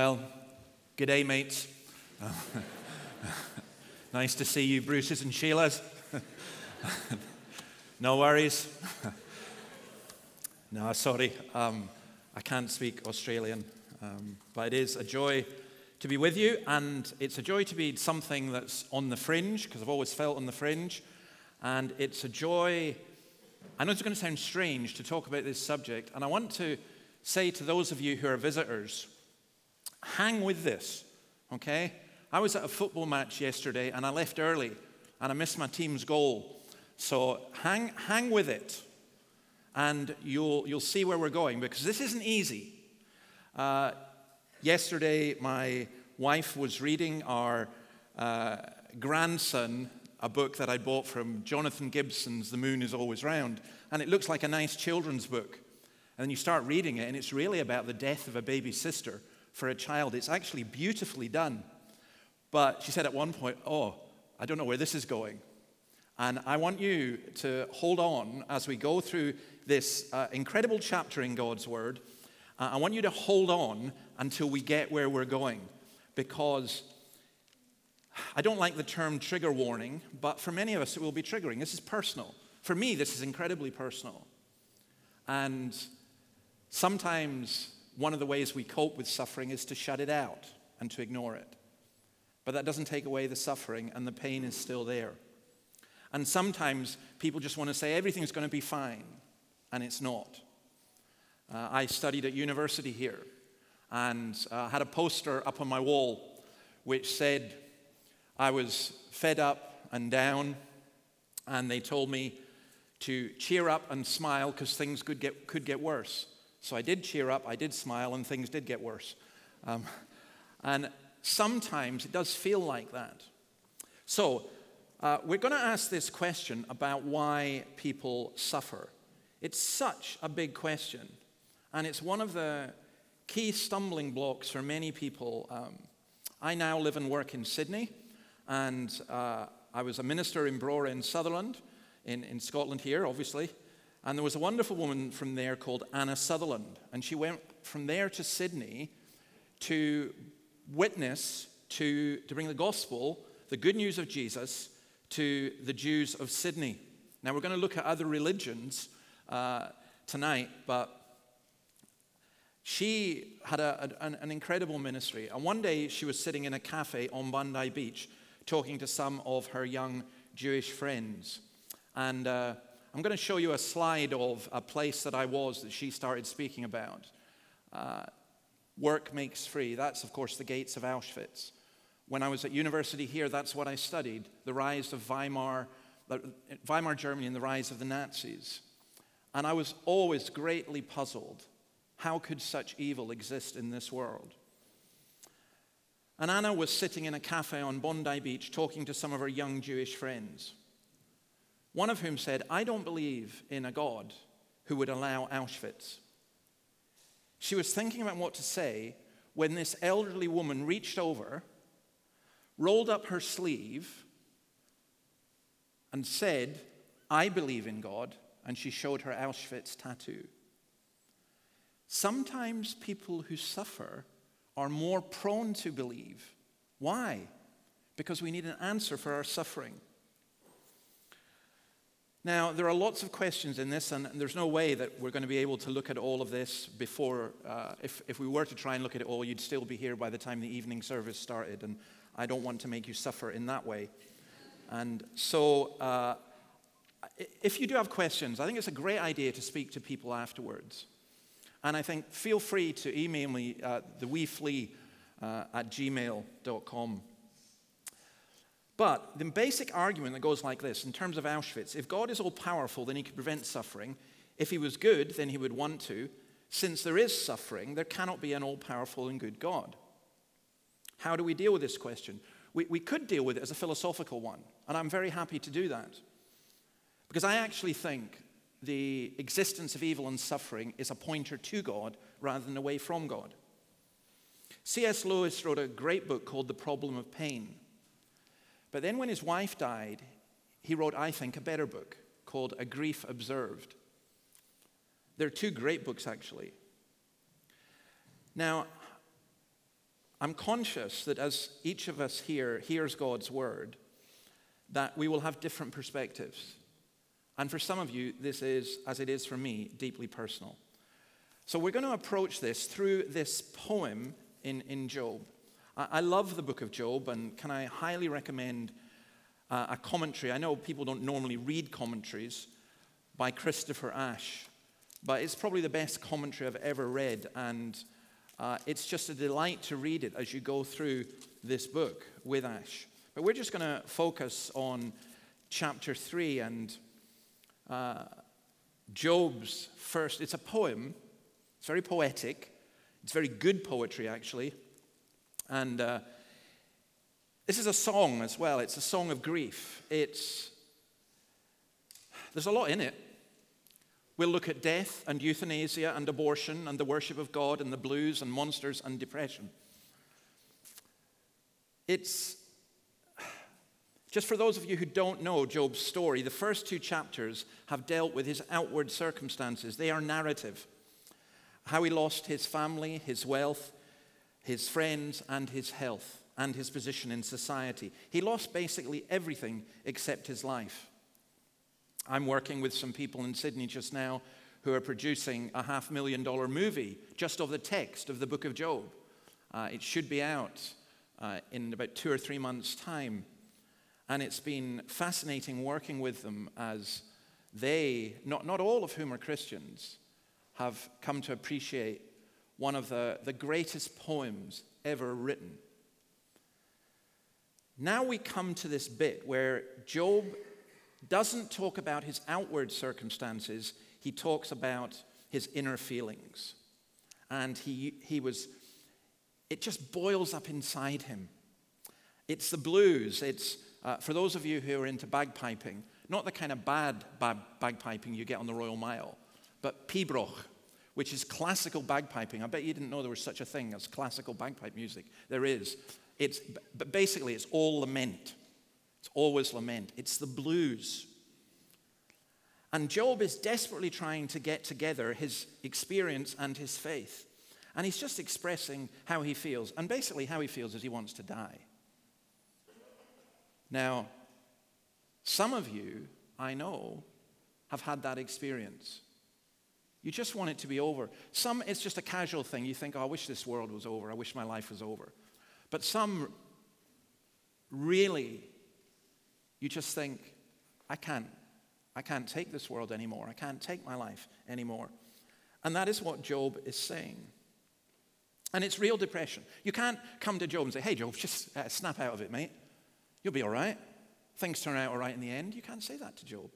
Well, good day, mates. nice to see you, Bruce's and Sheila's. no worries. no, sorry. Um, I can't speak Australian. Um, but it is a joy to be with you, and it's a joy to be something that's on the fringe, because I've always felt on the fringe. And it's a joy. I know it's going to sound strange to talk about this subject, and I want to say to those of you who are visitors, hang with this, okay? I was at a football match yesterday and I left early and I missed my team's goal. So hang, hang with it and you'll, you'll see where we're going because this isn't easy. Uh, yesterday, my wife was reading our uh, grandson a book that I bought from Jonathan Gibson's The Moon is Always Round. And it looks like a nice children's book. And then you start reading it, and it's really about the death of a baby sister for a child. It's actually beautifully done. But she said at one point, Oh, I don't know where this is going. And I want you to hold on as we go through this uh, incredible chapter in God's Word. Uh, I want you to hold on until we get where we're going. Because I don't like the term trigger warning, but for many of us, it will be triggering. This is personal. For me, this is incredibly personal. And sometimes one of the ways we cope with suffering is to shut it out and to ignore it. But that doesn't take away the suffering, and the pain is still there. And sometimes people just want to say everything's going to be fine, and it's not. Uh, I studied at university here and uh, had a poster up on my wall which said I was fed up and down, and they told me to cheer up and smile because things could get, could get worse. So I did cheer up, I did smile, and things did get worse. Um, and sometimes it does feel like that. So uh, we're going to ask this question about why people suffer. It's such a big question, and it's one of the key stumbling blocks for many people. Um, I now live and work in Sydney, and uh, I was a minister in Brora in Sutherland, in, in Scotland here, obviously. And there was a wonderful woman from there called Anna Sutherland. And she went from there to Sydney to witness, to, to bring the gospel, the good news of Jesus, to the Jews of Sydney. Now, we're going to look at other religions uh, tonight, but she had a, an, an incredible ministry. And one day she was sitting in a cafe on Bondi Beach talking to some of her young Jewish friends. And uh, I'm going to show you a slide of a place that I was that she started speaking about. Uh, work makes free. That's, of course, the gates of Auschwitz. When I was at university here, that's what I studied the rise of Weimar, Weimar Germany and the rise of the Nazis. And I was always greatly puzzled. How could such evil exist in this world? And Anna was sitting in a cafe on Bondi Beach talking to some of her young Jewish friends. One of whom said, I don't believe in a God who would allow Auschwitz. She was thinking about what to say when this elderly woman reached over, rolled up her sleeve, and said, I believe in God, and she showed her Auschwitz tattoo. Sometimes people who suffer are more prone to believe. Why? Because we need an answer for our suffering. Now, there are lots of questions in this, and there's no way that we're going to be able to look at all of this before. Uh, if, if we were to try and look at it all, you'd still be here by the time the evening service started, and I don't want to make you suffer in that way. And so, uh, if you do have questions, I think it's a great idea to speak to people afterwards. And I think feel free to email me at the weeflea uh, at gmail.com. But the basic argument that goes like this in terms of Auschwitz if God is all powerful, then he could prevent suffering. If he was good, then he would want to. Since there is suffering, there cannot be an all powerful and good God. How do we deal with this question? We, we could deal with it as a philosophical one, and I'm very happy to do that. Because I actually think the existence of evil and suffering is a pointer to God rather than away from God. C.S. Lewis wrote a great book called The Problem of Pain. But then, when his wife died, he wrote, I think, a better book called A Grief Observed. There are two great books, actually. Now, I'm conscious that as each of us here hears God's word, that we will have different perspectives. And for some of you, this is, as it is for me, deeply personal. So we're going to approach this through this poem in, in Job. I, love the book of Job, and can I highly recommend uh, a commentary? I know people don't normally read commentaries by Christopher Ash, but it's probably the best commentary I've ever read, and uh, it's just a delight to read it as you go through this book with Ash. But we're just going to focus on chapter 3 and uh, Job's first. It's a poem, it's very poetic, it's very good poetry, actually. And uh, this is a song as well. It's a song of grief. It's, there's a lot in it. We'll look at death and euthanasia and abortion and the worship of God and the blues and monsters and depression. It's just for those of you who don't know Job's story, the first two chapters have dealt with his outward circumstances. They are narrative. How he lost his family, his wealth, his friends, and his health, and his position in society. He lost basically everything except his life. I'm working with some people in Sydney just now who are producing a half million dollar movie just of the text of the book of Job. Uh, it should be out uh, in about two or three months' time. And it's been fascinating working with them as they, not, not all of whom are Christians, have come to appreciate one of the, the greatest poems ever written. Now we come to this bit where Job doesn't talk about his outward circumstances, he talks about his inner feelings. And he, he was, it just boils up inside him. It's the blues, it's uh, for those of you who are into bagpiping, not the kind of bad bag- bagpiping you get on the Royal Mile, but pibroch, which is classical bagpiping. I bet you didn't know there was such a thing as classical bagpipe music. There is. It's, but basically, it's all lament. It's always lament. It's the blues. And Job is desperately trying to get together his experience and his faith. And he's just expressing how he feels. And basically, how he feels is he wants to die. Now, some of you, I know, have had that experience. You just want it to be over. Some, it's just a casual thing. You think, oh, I wish this world was over. I wish my life was over. But some, really, you just think, I can't. I can't take this world anymore. I can't take my life anymore. And that is what Job is saying. And it's real depression. You can't come to Job and say, hey, Job, just uh, snap out of it, mate. You'll be all right. Things turn out all right in the end. You can't say that to Job.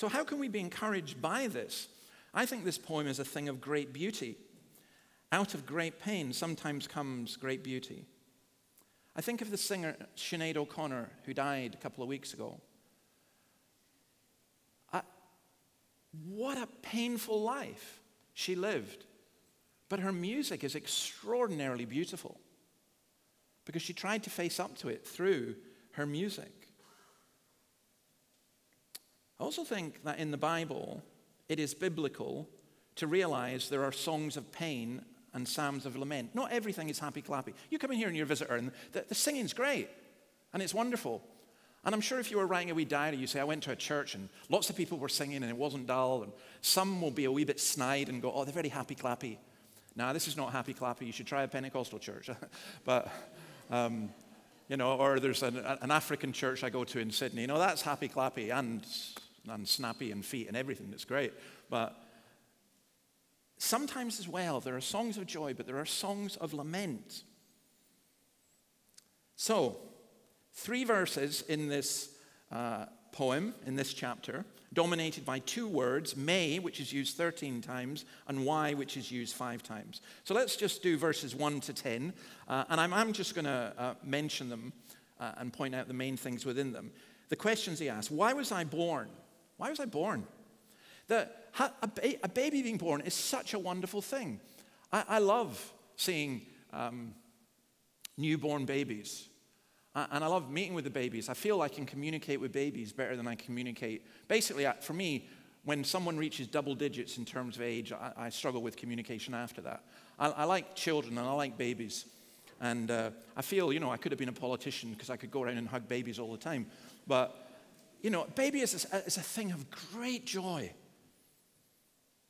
So, how can we be encouraged by this? I think this poem is a thing of great beauty. Out of great pain sometimes comes great beauty. I think of the singer Sinead O'Connor, who died a couple of weeks ago. I, what a painful life she lived. But her music is extraordinarily beautiful because she tried to face up to it through her music. I also think that in the Bible, it is biblical to realize there are songs of pain and psalms of lament. Not everything is happy clappy. You come in here and you're a visitor, and the, the singing's great, and it's wonderful. And I'm sure if you were writing a wee diary, you say, I went to a church and lots of people were singing and it wasn't dull. And some will be a wee bit snide and go, oh, they're very happy clappy. Now, this is not happy clappy. You should try a Pentecostal church. but um, you know, or there's an, an, African church I go to in Sydney. You know, that's happy clappy and, and snappy and feet and everything. That's great. But sometimes as well, there are songs of joy, but there are songs of lament. So, three verses in this uh, poem, in this chapter dominated by two words, may, which is used 13 times, and why, which is used five times. So let's just do verses 1 to 10, uh, and I'm, I'm just going to uh, mention them uh, and point out the main things within them. The questions he asks Why was I born? Why was I born? The, a, ba- a baby being born is such a wonderful thing. I, I love seeing um, newborn babies. And I love meeting with the babies. I feel I can communicate with babies better than I communicate. Basically, for me, when someone reaches double digits in terms of age, I, I struggle with communication after that. I, I, like children and I like babies. And uh, I feel, you know, I could have been a politician because I could go around and hug babies all the time. But, you know, baby is a, is a thing of great joy.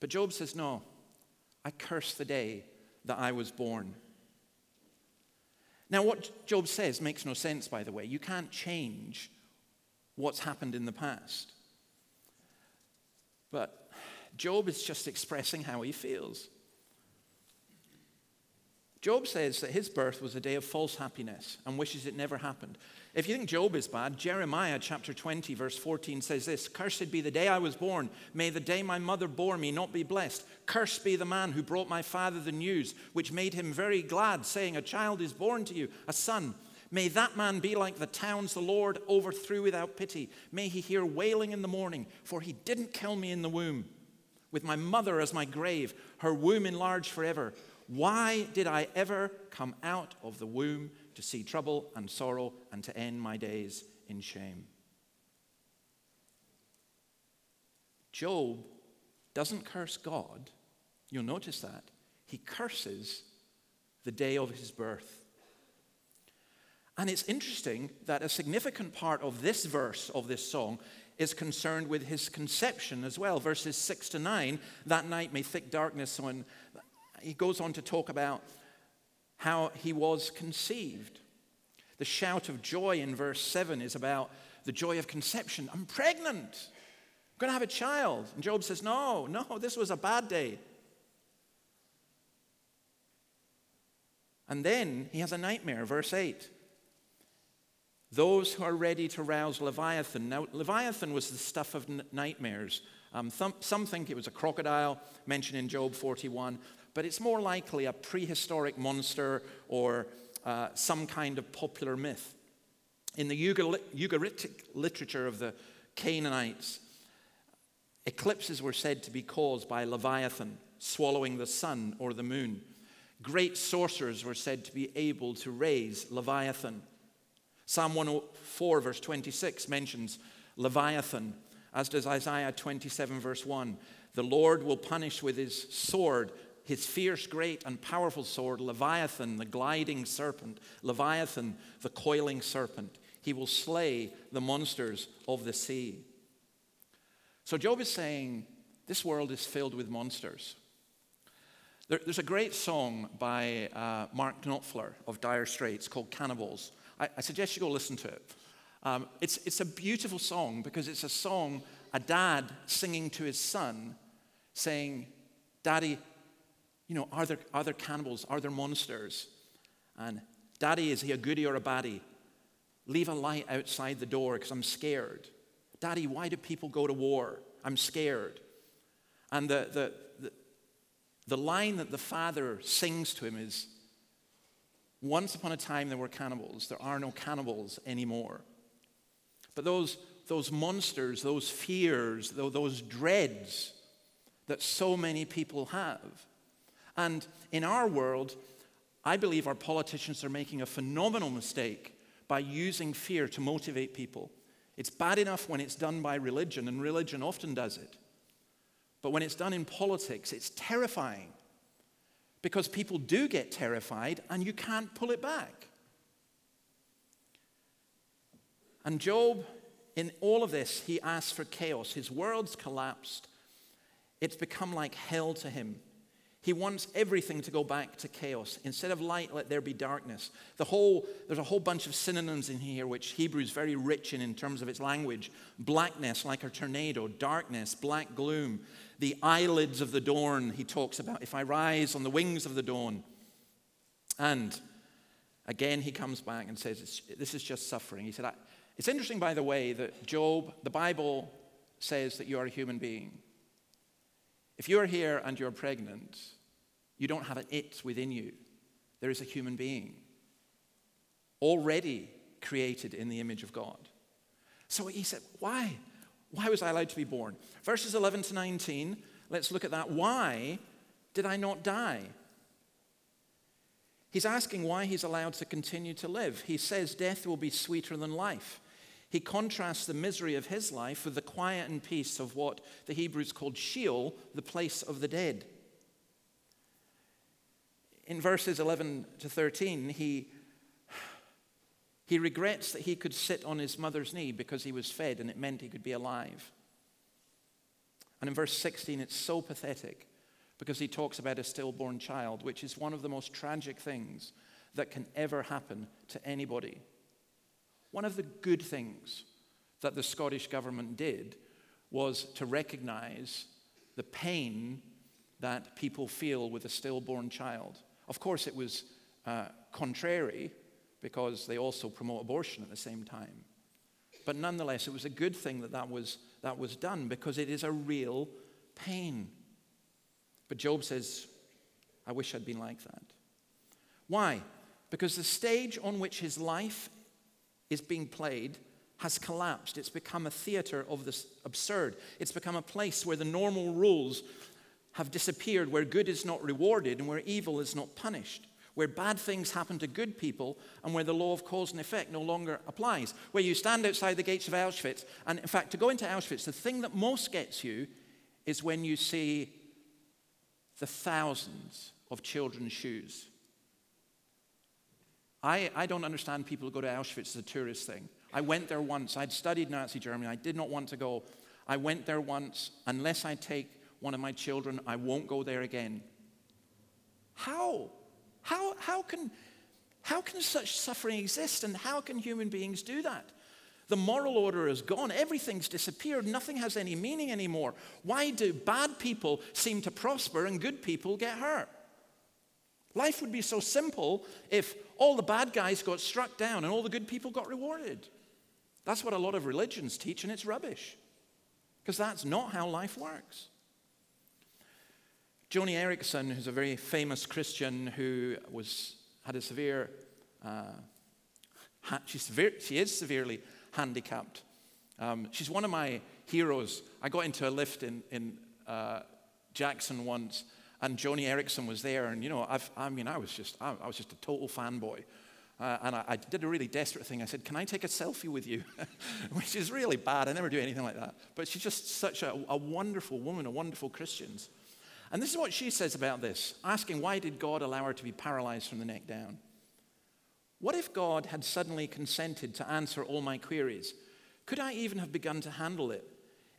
But Job says, no, I curse the day that I was born. Now, what Job says makes no sense, by the way. You can't change what's happened in the past. But Job is just expressing how he feels. Job says that his birth was a day of false happiness and wishes it never happened. If you think Job is bad, Jeremiah chapter 20, verse 14 says this Cursed be the day I was born. May the day my mother bore me not be blessed. Cursed be the man who brought my father the news, which made him very glad, saying, A child is born to you, a son. May that man be like the towns the Lord overthrew without pity. May he hear wailing in the morning, for he didn't kill me in the womb. With my mother as my grave, her womb enlarged forever. Why did I ever come out of the womb to see trouble and sorrow and to end my days in shame? Job doesn't curse God. You'll notice that. He curses the day of his birth. And it's interesting that a significant part of this verse of this song is concerned with his conception as well. Verses 6 to 9, that night may thick darkness on he goes on to talk about how he was conceived. The shout of joy in verse 7 is about the joy of conception. I'm pregnant. I'm going to have a child. And Job says, No, no, this was a bad day. And then he has a nightmare, verse 8. Those who are ready to rouse Leviathan. Now, Leviathan was the stuff of n- nightmares. Um, th- some think it was a crocodile mentioned in Job 41 but it's more likely a prehistoric monster or uh, some kind of popular myth. In the Ugaritic literature of the Canaanites, eclipses were said to be caused by Leviathan swallowing the sun or the moon. Great sorcerers were said to be able to raise Leviathan. Psalm 104, verse 26, mentions Leviathan, as does Isaiah 27, verse 1. The Lord will punish with his sword his fierce, great, and powerful sword, Leviathan, the gliding serpent, Leviathan, the coiling serpent. He will slay the monsters of the sea. So Job is saying, This world is filled with monsters. There, there's a great song by uh, Mark Knopfler of Dire Straits called Cannibals. I, I suggest you go listen to it. Um, it's, it's a beautiful song because it's a song, a dad singing to his son, saying, Daddy, you know, are there, are there cannibals? Are there monsters? And Daddy, is he a goody or a baddie? Leave a light outside the door because I'm scared. Daddy, why do people go to war? I'm scared. And the, the, the, the line that the father sings to him is Once upon a time there were cannibals. There are no cannibals anymore. But those, those monsters, those fears, those dreads that so many people have, and in our world, I believe our politicians are making a phenomenal mistake by using fear to motivate people. It's bad enough when it's done by religion, and religion often does it. But when it's done in politics, it's terrifying because people do get terrified and you can't pull it back. And Job, in all of this, he asks for chaos. His world's collapsed. It's become like hell to him. He wants everything to go back to chaos. Instead of light, let there be darkness. The whole, there's a whole bunch of synonyms in here which Hebrew is very rich in in terms of its language. Blackness, like a tornado, darkness, black gloom. The eyelids of the dawn, he talks about. If I rise on the wings of the dawn. And again, he comes back and says, This is just suffering. He said, It's interesting, by the way, that Job, the Bible says that you are a human being. If you're here and you're pregnant, you don't have an it within you. There is a human being already created in the image of God. So he said, Why? Why was I allowed to be born? Verses 11 to 19, let's look at that. Why did I not die? He's asking why he's allowed to continue to live. He says death will be sweeter than life. He contrasts the misery of his life with the quiet and peace of what the Hebrews called Sheol, the place of the dead. In verses 11 to 13, he, he regrets that he could sit on his mother's knee because he was fed and it meant he could be alive. And in verse 16, it's so pathetic because he talks about a stillborn child, which is one of the most tragic things that can ever happen to anybody. One of the good things that the Scottish government did was to recognize the pain that people feel with a stillborn child. Of course, it was uh, contrary because they also promote abortion at the same time. But nonetheless, it was a good thing that that was, that was done because it is a real pain. But Job says, I wish I'd been like that. Why? Because the stage on which his life is being played has collapsed. It's become a theater of the absurd. It's become a place where the normal rules have disappeared, where good is not rewarded and where evil is not punished, where bad things happen to good people and where the law of cause and effect no longer applies, where you stand outside the gates of Auschwitz. And in fact, to go into Auschwitz, the thing that most gets you is when you see the thousands of children's shoes I, I don't understand people who go to Auschwitz as a tourist thing. I went there once. I'd studied Nazi Germany. I did not want to go. I went there once. Unless I take one of my children, I won't go there again. How? How, how, can, how can such suffering exist and how can human beings do that? The moral order is gone. Everything's disappeared. Nothing has any meaning anymore. Why do bad people seem to prosper and good people get hurt? Life would be so simple if all the bad guys got struck down and all the good people got rewarded. That's what a lot of religions teach, and it's rubbish. Because that's not how life works. Joni Eareckson, who's a very famous Christian who was, had a severe, uh, she's severe, she is severely handicapped. Um, she's one of my heroes. I got into a lift in, in uh, Jackson once, and Joni Eareckson was there, and you know, I've, i mean, I was just, I, I was just a total fanboy. Uh, and I, I, did a really desperate thing. I said, Can I take a selfie with you? Which is really bad. I never do anything like that. But she's just such a, a wonderful woman, a wonderful Christian. And this is what she says about this, asking, Why did God allow her to be paralyzed from the neck down? What if God had suddenly consented to answer all my queries? Could I even have begun to handle it?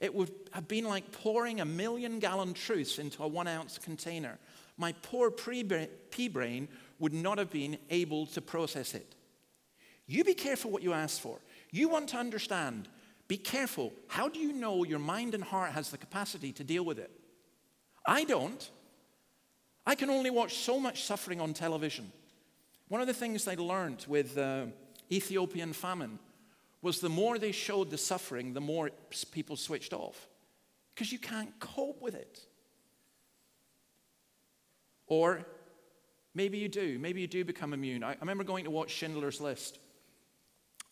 It would have been like pouring a million gallon truths into a one ounce container. My poor pea brain would not have been able to process it. You be careful what you ask for. You want to understand. Be careful. How do you know your mind and heart has the capacity to deal with it? I don't. I can only watch so much suffering on television. One of the things I learned with uh, Ethiopian famine was the more they showed the suffering, the more people switched off. Because you can't cope with it. Or maybe you do. Maybe you do become immune. I, remember going to watch Schindler's List.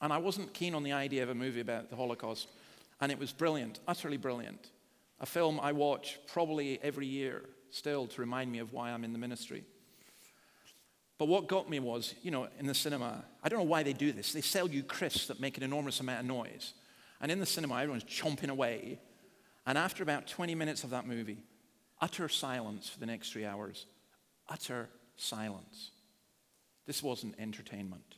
And I wasn't keen on the idea of a movie about the Holocaust. And it was brilliant, utterly brilliant. A film I watch probably every year still to remind me of why I'm in the ministry. But what got me was, you know, in the cinema, I don't know why they do this. They sell you crisps that make an enormous amount of noise. And in the cinema, everyone's chomping away. And after about 20 minutes of that movie, utter silence for the next three hours. Utter silence. This wasn't entertainment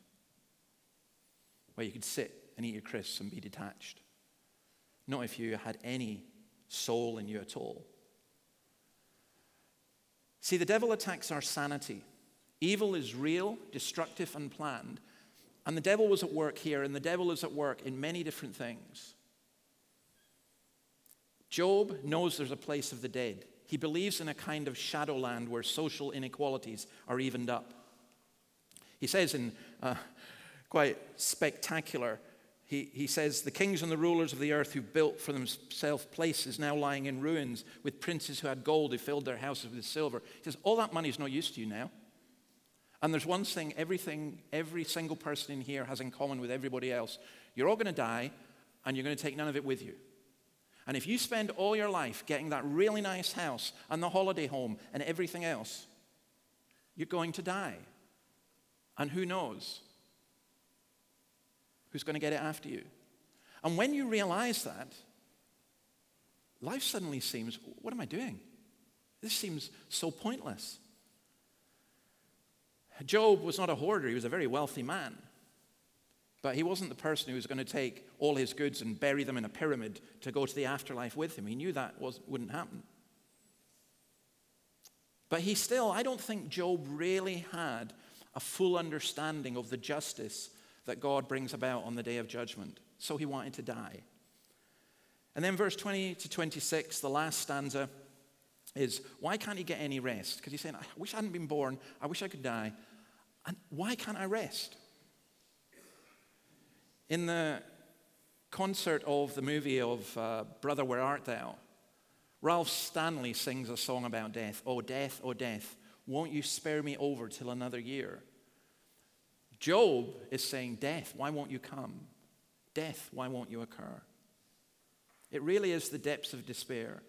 where you could sit and eat your crisps and be detached. Not if you had any soul in you at all. See, the devil attacks our sanity Evil is real, destructive, and planned. And the devil was at work here, and the devil is at work in many different things. Job knows there's a place of the dead. He believes in a kind of shadowland where social inequalities are evened up. He says in uh, quite spectacular, he, he says, The kings and the rulers of the earth who built for themselves places now lying in ruins, with princes who had gold who filled their houses with silver. He says, All that money is no use to you now. And there's one thing everything, every single person in here has in common with everybody else. You're all going to die, and you're going to take none of it with you. And if you spend all your life getting that really nice house and the holiday home and everything else, you're going to die. And who knows who's going to get it after you? And when you realize that, life suddenly seems what am I doing? This seems so pointless. Job was not a hoarder, he was a very wealthy man. But he wasn't the person who was going to take all his goods and bury them in a pyramid to go to the afterlife with him. He knew that wouldn't happen. But he still, I don't think Job really had a full understanding of the justice that God brings about on the day of judgment. So he wanted to die. And then, verse 20 to 26, the last stanza is why can't he get any rest? Because he's saying, I wish I hadn't been born. I wish I could die. And why can't I rest? In the concert of the movie of uh, Brother, Where Art Thou? Ralph Stanley sings a song about death. Oh, death, oh, death, won't you spare me over till another year? Job is saying, Death, why won't you come? Death, why won't you occur? It really is the depths of despair.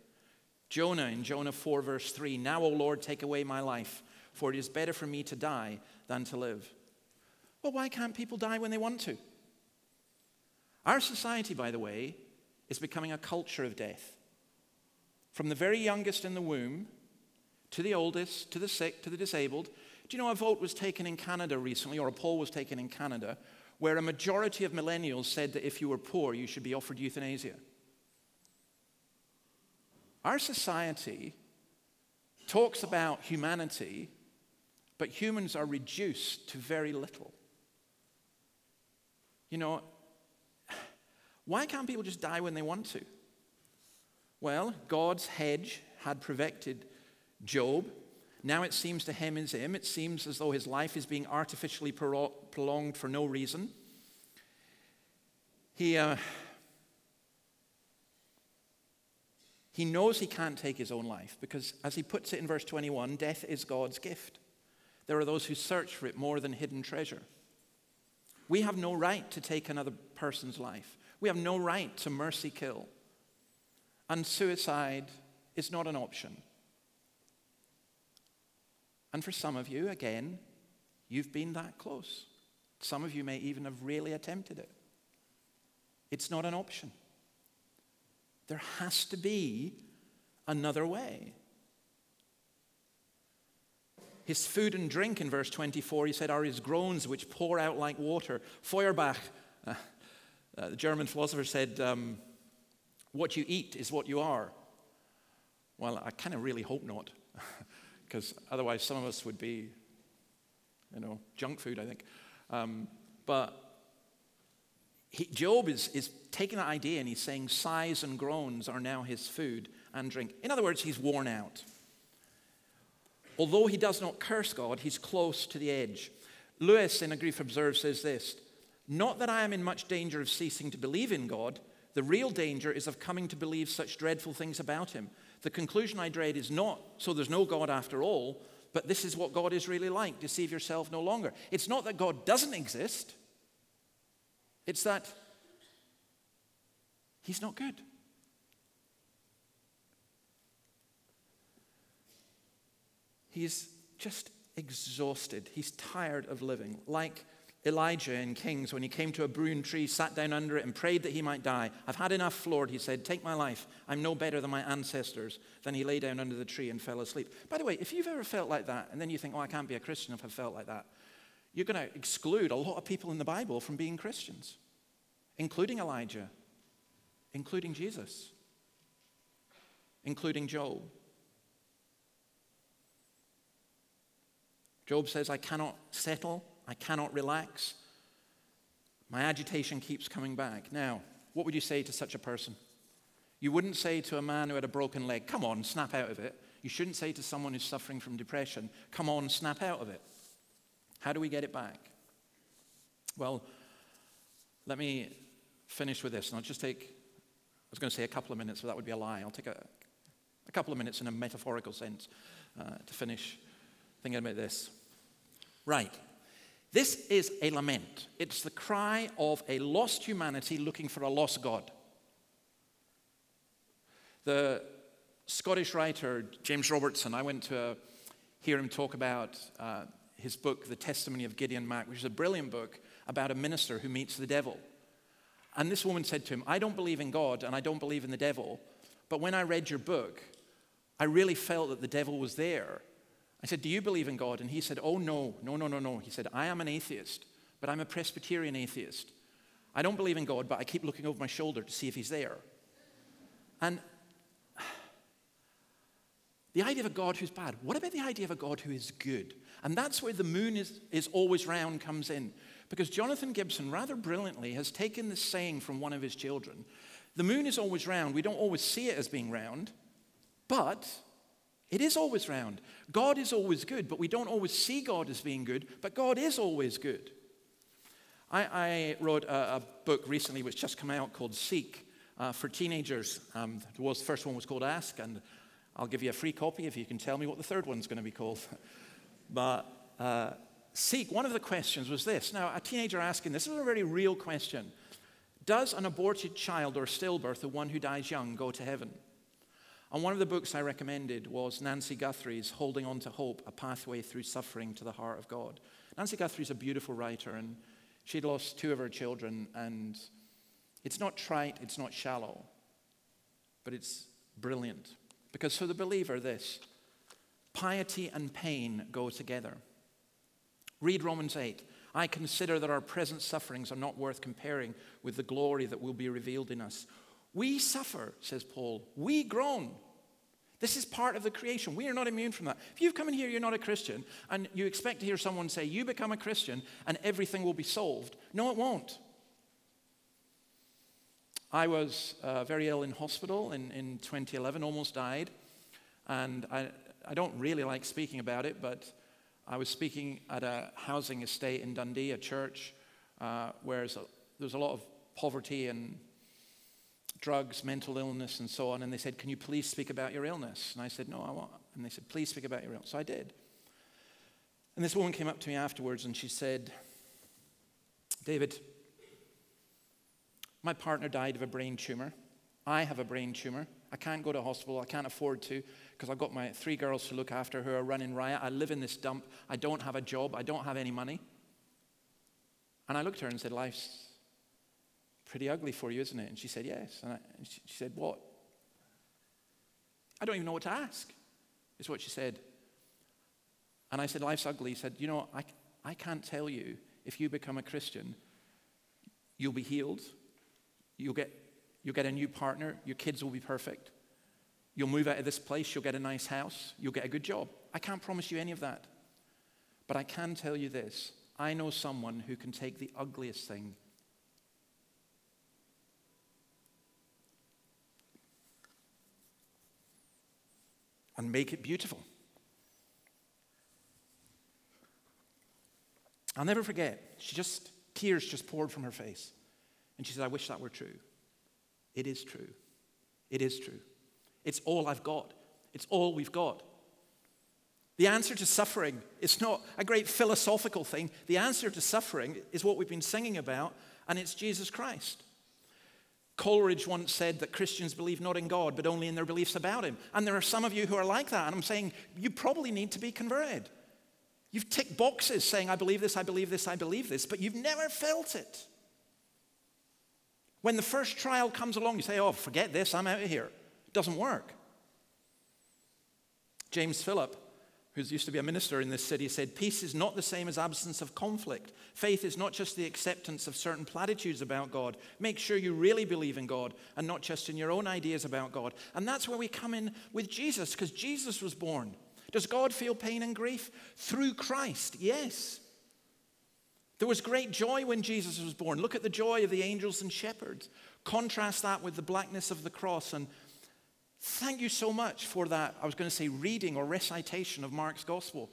Jonah in Jonah 4, verse 3 Now, O Lord, take away my life, for it is better for me to die than to live. Well, why can't people die when they want to? Our society, by the way, is becoming a culture of death. From the very youngest in the womb to the oldest, to the sick, to the disabled. Do you know a vote was taken in Canada recently, or a poll was taken in Canada, where a majority of millennials said that if you were poor, you should be offered euthanasia? Our society talks about humanity, but humans are reduced to very little. You know, why can't people just die when they want to? Well, God's hedge had protected Job. Now it seems to hem his him. It seems as though his life is being artificially prolonged for no reason. He, uh, he knows he can't take his own life because, as he puts it in verse 21, death is God's gift. There are those who search for it more than hidden treasure. We have no right to take another person's life. We have no right to mercy kill. And suicide is not an option. And for some of you, again, you've been that close. Some of you may even have really attempted it. It's not an option. There has to be another way. His food and drink in verse 24, he said, are his groans which pour out like water. Feuerbach, uh, uh, the German philosopher, said, um, What you eat is what you are. Well, I kind of really hope not, because otherwise some of us would be, you know, junk food, I think. Um, but he, Job is, is taking that idea and he's saying sighs and groans are now his food and drink. In other words, he's worn out. Although he does not curse God, he's close to the edge. Lewis, in A Grief Observed, says this not that I am in much danger of ceasing to believe in God. The real danger is of coming to believe such dreadful things about him. The conclusion I dread is not, so there's no God after all, but this is what God is really like. Deceive yourself no longer. It's not that God doesn't exist, it's that he's not good. He's just exhausted. He's tired of living. Like Elijah in Kings, when he came to a broom tree, sat down under it, and prayed that he might die. I've had enough, Lord, he said. Take my life. I'm no better than my ancestors. Then he lay down under the tree and fell asleep. By the way, if you've ever felt like that, and then you think, oh, I can't be a Christian if I've felt like that, you're going to exclude a lot of people in the Bible from being Christians, including Elijah, including Jesus, including Job. Job says, I cannot settle I cannot relax. My agitation keeps coming back. Now, what would you say to such a person? You wouldn't say to a man who had a broken leg, Come on, snap out of it. You shouldn't say to someone who's suffering from depression, Come on, snap out of it. How do we get it back? Well, let me finish with this, and I'll just take, I was going to say a couple of minutes, but that would be a lie. I'll take a, a couple of minutes in a metaphorical sense uh, to finish thinking about this. Right. This is a lament. It's the cry of a lost humanity looking for a lost God. The Scottish writer James Robertson, I went to uh, hear him talk about uh, his book, The Testimony of Gideon Mack, which is a brilliant book about a minister who meets the devil. And this woman said to him, I don't believe in God and I don't believe in the devil, but when I read your book, I really felt that the devil was there. I said, Do you believe in God? And he said, Oh, no, no, no, no, no. He said, I am an atheist, but I'm a Presbyterian atheist. I don't believe in God, but I keep looking over my shoulder to see if he's there. And the idea of a God who's bad, what about the idea of a God who is good? And that's where the moon is, is always round comes in. Because Jonathan Gibson, rather brilliantly, has taken this saying from one of his children The moon is always round. We don't always see it as being round, but it is always round. God is always good, but we don't always see God as being good, but God is always good. I, I wrote a, a, book recently which just came out called Seek uh, for teenagers. Um, the first one was called Ask, and I'll give you a free copy if you can tell me what the third one's going to be called. but uh, Seek, one of the questions was this. Now, a teenager asking this, this is a very real question. Does an aborted child or stillbirth, the one who dies young, go to heaven? And one of the books I recommended was Nancy Guthrie's Holding On to Hope, A Pathway Through Suffering to the Heart of God. Nancy Guthrie's a beautiful writer, and she'd lost two of her children, and it's not trite, it's not shallow, but it's brilliant. Because for the believer, this piety and pain go together. Read Romans 8. I consider that our present sufferings are not worth comparing with the glory that will be revealed in us. We suffer, says Paul. We groan. This is part of the creation. We are not immune from that. If you've come in here, you're not a Christian, and you expect to hear someone say, You become a Christian and everything will be solved. No, it won't. I was uh, very ill in hospital in, in 2011, almost died. And I, I don't really like speaking about it, but I was speaking at a housing estate in Dundee, a church, uh, where there's a lot of poverty and drugs, mental illness, and so on. And they said, Can you please speak about your illness? And I said, No, I won't. And they said, Please speak about your illness. So I did. And this woman came up to me afterwards and she said, David, my partner died of a brain tumor. I have a brain tumor. I can't go to hospital. I can't afford to because I've got my three girls to look after who are running riot. I live in this dump. I don't have a job. I don't have any money. And I looked at her and said, Life's pretty ugly for you, isn't it? And she said, Yes. And, I, and she, she said, What? I don't even know what to ask, is what she said. And I said, Life's ugly. He said, You know, I, I can't tell you if you become a Christian, you'll be healed, you'll get, you'll get a new partner, your kids will be perfect, you'll move out of this place, you'll get a nice house, you'll get a good job. I can't promise you any of that. But I can tell you this I know someone who can take the ugliest thing and make it beautiful. I'll never forget, she just, tears just poured from her face. And she said, I wish that were true. It is true. It is true. It's all I've got. It's all we've got. The answer to suffering is not a great philosophical thing. The answer to suffering is what we've been singing about, and it's Jesus Christ. Coleridge once said that Christians believe not in God, but only in their beliefs about Him. And there are some of you who are like that. And I'm saying you probably need to be converted. You've ticked boxes saying, I believe this, I believe this, I believe this, but you've never felt it. When the first trial comes along, you say, Oh, forget this, I'm out of here. It doesn't work. James Philip who used to be a minister in this city, said, Peace is not the same as absence of conflict. Faith is not just the acceptance of certain platitudes about God. Make sure you really believe in God and not just in your own ideas about God. And that's where we come in with Jesus, because Jesus was born. Does God feel pain and grief? Through Christ, yes. There was great joy when Jesus was born. Look at the joy of the angels and shepherds. Contrast that with the blackness of the cross and Thank you so much for that. I was going to say reading or recitation of Mark's gospel.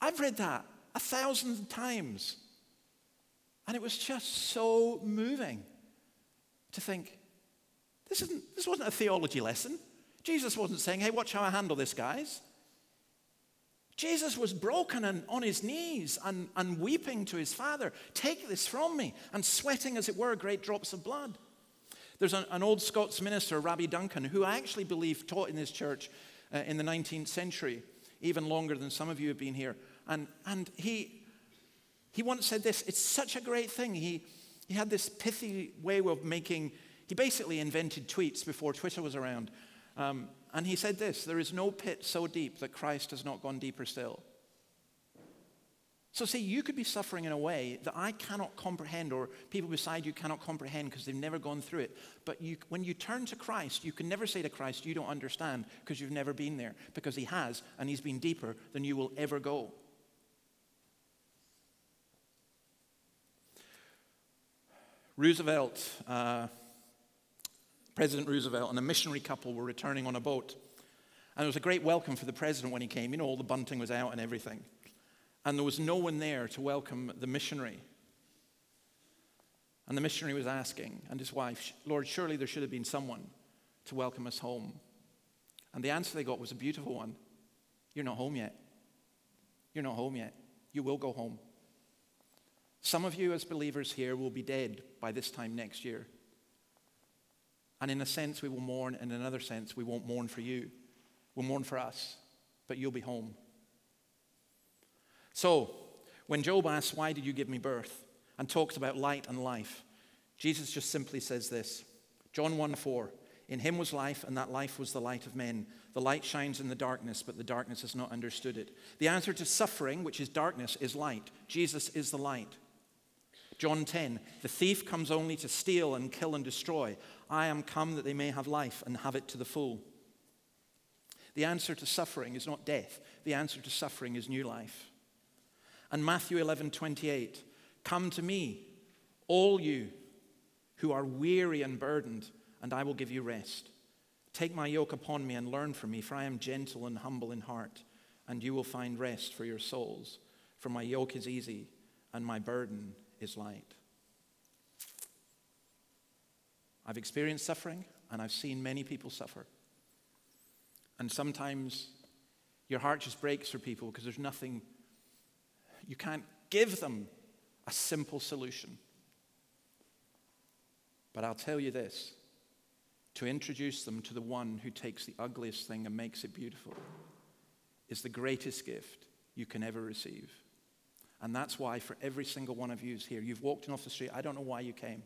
I've read that a thousand times. And it was just so moving to think this, isn't, this wasn't a theology lesson. Jesus wasn't saying, hey, watch how I handle this, guys. Jesus was broken and on his knees and, and weeping to his father, Take this from me, and sweating, as it were, great drops of blood. There's an, an old Scots minister, Rabbi Duncan, who I actually believe taught in this church uh, in the 19th century, even longer than some of you have been here. And, and he, he once said this it's such a great thing. He, He had this pithy way of making, he basically invented tweets before Twitter was around. Um, and he said this There is no pit so deep that Christ has not gone deeper still. So, see, you could be suffering in a way that I cannot comprehend, or people beside you cannot comprehend because they've never gone through it. But you, when you turn to Christ, you can never say to Christ, You don't understand because you've never been there, because He has, and He's been deeper than you will ever go. Roosevelt, uh, President Roosevelt, and a missionary couple were returning on a boat. And it was a great welcome for the president when he came. You know, all the bunting was out and everything and there was no one there to welcome the missionary. And the missionary was asking, and his wife, Lord, surely there should have been someone to welcome us home. And the answer they got was a beautiful one You're not home yet. You're not home yet. You will go home. Some of you, as believers here, will be dead by this time next year. And in a sense, we will mourn. In another sense, we won't mourn for you. We'll mourn for us, but you'll be home. So, when Job asks, Why did you give me birth? and talks about light and life, Jesus just simply says this John 1 4. In him was life, and that life was the light of men. The light shines in the darkness, but the darkness has not understood it. The answer to suffering, which is darkness, is light. Jesus is the light. John 10 The thief comes only to steal and kill and destroy. I am come that they may have life and have it to the full. The answer to suffering is not death, the answer to suffering is new life. And Matthew 11 28, come to me, all you who are weary and burdened, and I will give you rest. Take my yoke upon me and learn from me, for I am gentle and humble in heart, and you will find rest for your souls. For my yoke is easy and my burden is light. I've experienced suffering and I've seen many people suffer. And sometimes your heart just breaks for people because there's nothing you can't give them a simple solution. But I'll tell you this to introduce them to the one who takes the ugliest thing and makes it beautiful is the greatest gift you can ever receive. And that's why, for every single one of you here, you've walked in off the street, I don't know why you came.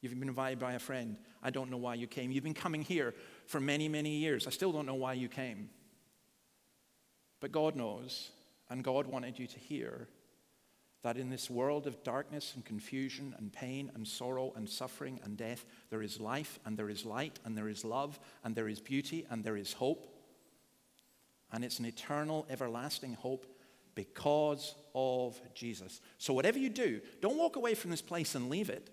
You've been invited by a friend, I don't know why you came. You've been coming here for many, many years, I still don't know why you came. But God knows, and God wanted you to hear that in this world of darkness and confusion and pain and sorrow and suffering and death, there is life and there is light and there is love and there is beauty and there is hope. And it's an eternal, everlasting hope because of Jesus. So, whatever you do, don't walk away from this place and leave it.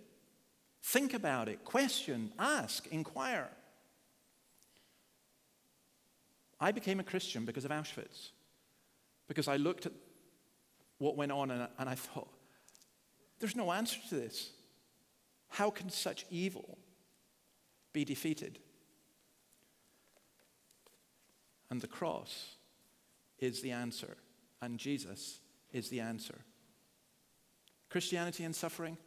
Think about it, question, ask, inquire. I became a Christian because of Auschwitz because I looked at what went on and, and I thought, there's no answer to this. How can such evil be defeated? And the cross is the answer, and Jesus is the answer. Christianity and suffering?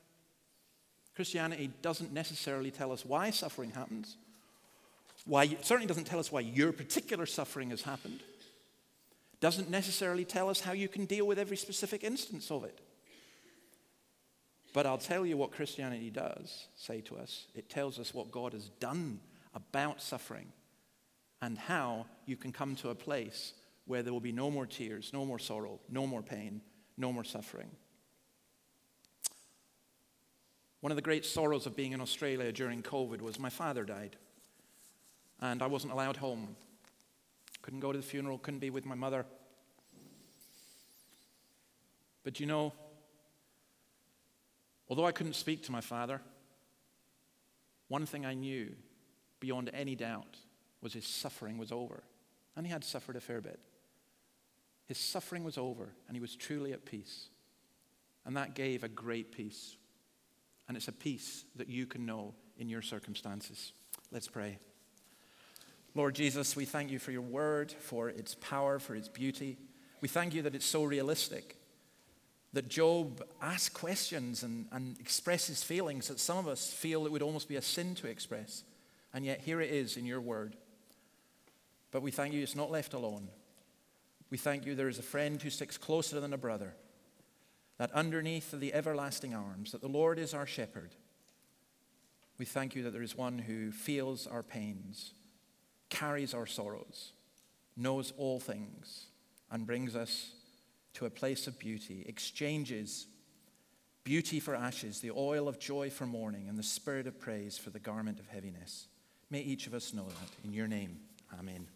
Christianity doesn't necessarily tell us why suffering happens. Why, it certainly doesn't tell us why your particular suffering has happened doesn't necessarily tell us how you can deal with every specific instance of it. But I'll tell you what Christianity does say to us it tells us what God has done about suffering and how you can come to a place where there will be no more tears, no more sorrow, no more pain, no more suffering. One of the great sorrows of being in Australia during COVID was my father died, and I wasn't allowed home. Couldn't go to the funeral, couldn't be with my mother. But you know, although I couldn't speak to my father, one thing I knew beyond any doubt was his suffering was over. And he had suffered a fair bit. His suffering was over, and he was truly at peace. And that gave a great peace. And it's a peace that you can know in your circumstances. Let's pray. Lord Jesus, we thank you for your word, for its power, for its beauty. We thank you that it's so realistic, that Job asks questions and, and expresses feelings that some of us feel it would almost be a sin to express. And yet here it is in your word. But we thank you it's not left alone. We thank you there is a friend who sticks closer than a brother. that underneath the everlasting arms, that the Lord is our shepherd. We thank you that there is one who feels our pains, carries our sorrows, knows all things, and brings us to a place of beauty, exchanges beauty for ashes, the oil of joy for mourning, and the spirit of praise for the garment of heaviness. May each of us know that. In your name, amen.